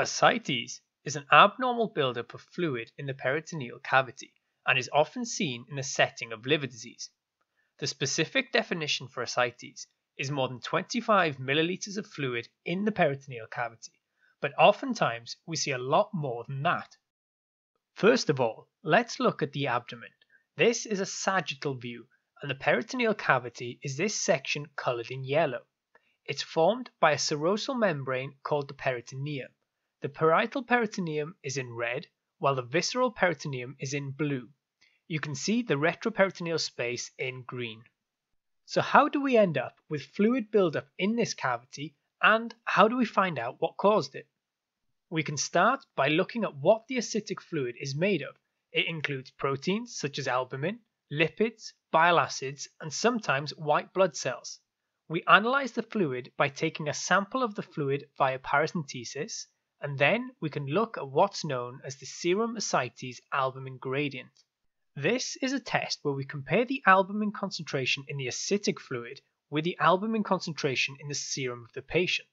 Ascites is an abnormal buildup of fluid in the peritoneal cavity and is often seen in the setting of liver disease. The specific definition for ascites is more than 25 milliliters of fluid in the peritoneal cavity, but oftentimes we see a lot more than that. First of all, let's look at the abdomen. This is a sagittal view, and the peritoneal cavity is this section colored in yellow. It's formed by a serosal membrane called the peritoneum. The parietal peritoneum is in red, while the visceral peritoneum is in blue. You can see the retroperitoneal space in green. So how do we end up with fluid buildup in this cavity and how do we find out what caused it? We can start by looking at what the ascitic fluid is made of. It includes proteins such as albumin, lipids, bile acids, and sometimes white blood cells. We analyze the fluid by taking a sample of the fluid via paracentesis and then we can look at what's known as the serum ascites albumin gradient. This is a test where we compare the albumin concentration in the ascitic fluid with the albumin concentration in the serum of the patient.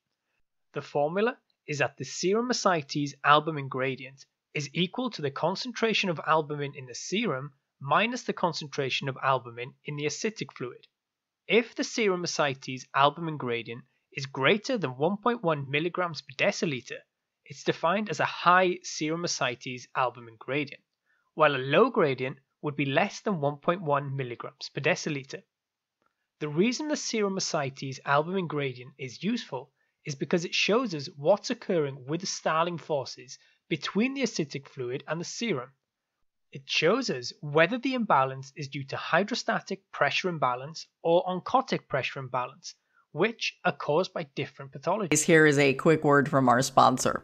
The formula is that the serum ascites albumin gradient is equal to the concentration of albumin in the serum minus the concentration of albumin in the ascitic fluid. If the serum ascites albumin gradient is greater than 1.1 milligrams per deciliter, it's defined as a high serum ascites albumin gradient, while a low gradient would be less than 1.1 milligrams per deciliter. The reason the serum ascites albumin gradient is useful is because it shows us what's occurring with the Starling forces between the ascitic fluid and the serum. It shows us whether the imbalance is due to hydrostatic pressure imbalance or oncotic pressure imbalance, which are caused by different pathologies. Here is a quick word from our sponsor.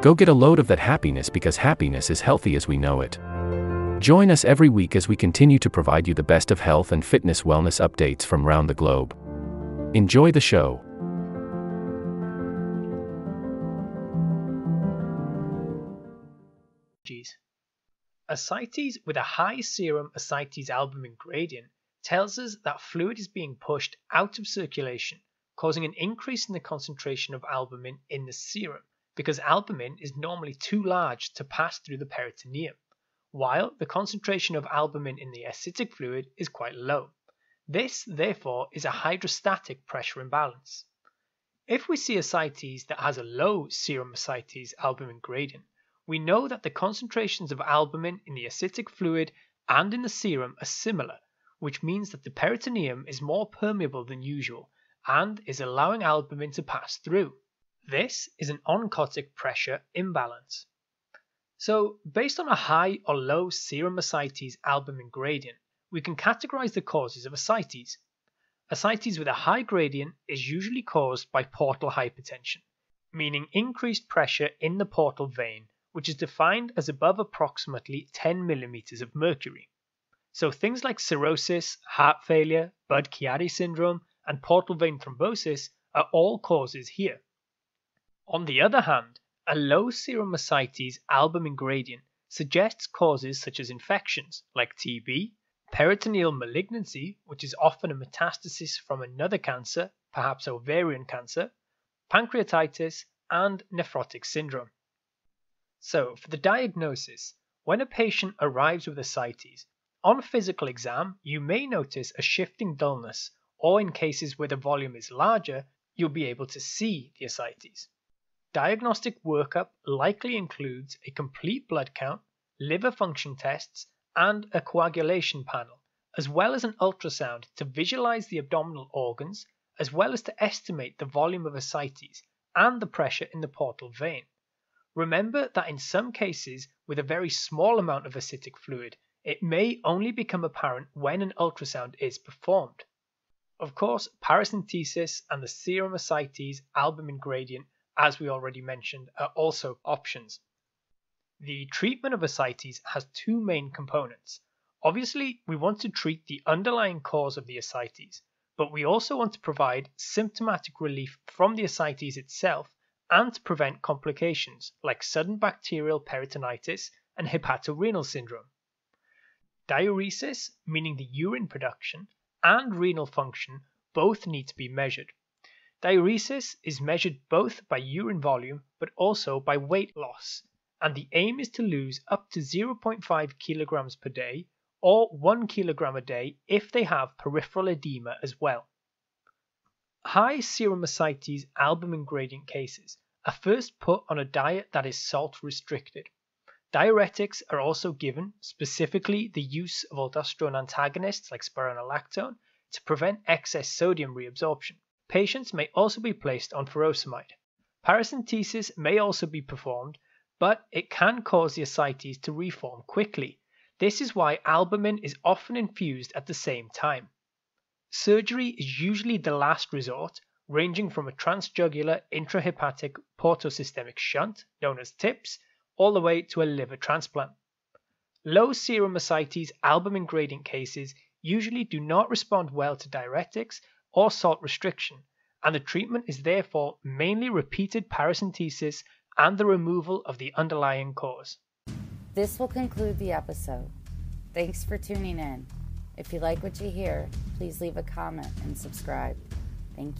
Go get a load of that happiness because happiness is healthy as we know it. Join us every week as we continue to provide you the best of health and fitness wellness updates from around the globe. Enjoy the show. Ascites with a high serum ascites albumin gradient tells us that fluid is being pushed out of circulation, causing an increase in the concentration of albumin in the serum, because albumin is normally too large to pass through the peritoneum, while the concentration of albumin in the ascitic fluid is quite low. This, therefore, is a hydrostatic pressure imbalance. If we see ascites that has a low serum ascites albumin gradient, we know that the concentrations of albumin in the ascitic fluid and in the serum are similar, which means that the peritoneum is more permeable than usual and is allowing albumin to pass through. This is an oncotic pressure imbalance. So, based on a high or low serum ascites albumin gradient, we can categorize the causes of ascites. Ascites with a high gradient is usually caused by portal hypertension, meaning increased pressure in the portal vein which is defined as above approximately 10 millimeters of mercury. So things like cirrhosis, heart failure, Budd-Chiari syndrome, and portal vein thrombosis are all causes here. On the other hand, a low serum ascites albumin gradient suggests causes such as infections like TB, peritoneal malignancy, which is often a metastasis from another cancer, perhaps ovarian cancer, pancreatitis, and nephrotic syndrome. So, for the diagnosis, when a patient arrives with ascites, on physical exam you may notice a shifting dullness, or in cases where the volume is larger, you'll be able to see the ascites. Diagnostic workup likely includes a complete blood count, liver function tests, and a coagulation panel, as well as an ultrasound to visualize the abdominal organs, as well as to estimate the volume of ascites and the pressure in the portal vein. Remember that in some cases, with a very small amount of ascitic fluid, it may only become apparent when an ultrasound is performed. Of course, paracentesis and the serum ascites albumin gradient, as we already mentioned, are also options. The treatment of ascites has two main components. Obviously, we want to treat the underlying cause of the ascites, but we also want to provide symptomatic relief from the ascites itself and to prevent complications like sudden bacterial peritonitis and hepatorenal syndrome. Diuresis, meaning the urine production, and renal function both need to be measured. Diuresis is measured both by urine volume but also by weight loss, and the aim is to lose up to 0.5 kilograms per day or 1 kilogram a day if they have peripheral edema as well. High serum ascites albumin gradient cases are first put on a diet that is salt restricted. Diuretics are also given, specifically the use of aldosterone antagonists like spironolactone, to prevent excess sodium reabsorption. Patients may also be placed on furosemide. Paracentesis may also be performed, but it can cause the ascites to reform quickly. This is why albumin is often infused at the same time. Surgery is usually the last resort, ranging from a transjugular intrahepatic portosystemic shunt, known as TIPS, all the way to a liver transplant. Low serum ascites albumin gradient cases usually do not respond well to diuretics or salt restriction, and the treatment is therefore mainly repeated paracentesis and the removal of the underlying cause. This will conclude the episode. Thanks for tuning in. If you like what you hear, please leave a comment and subscribe. Thank you.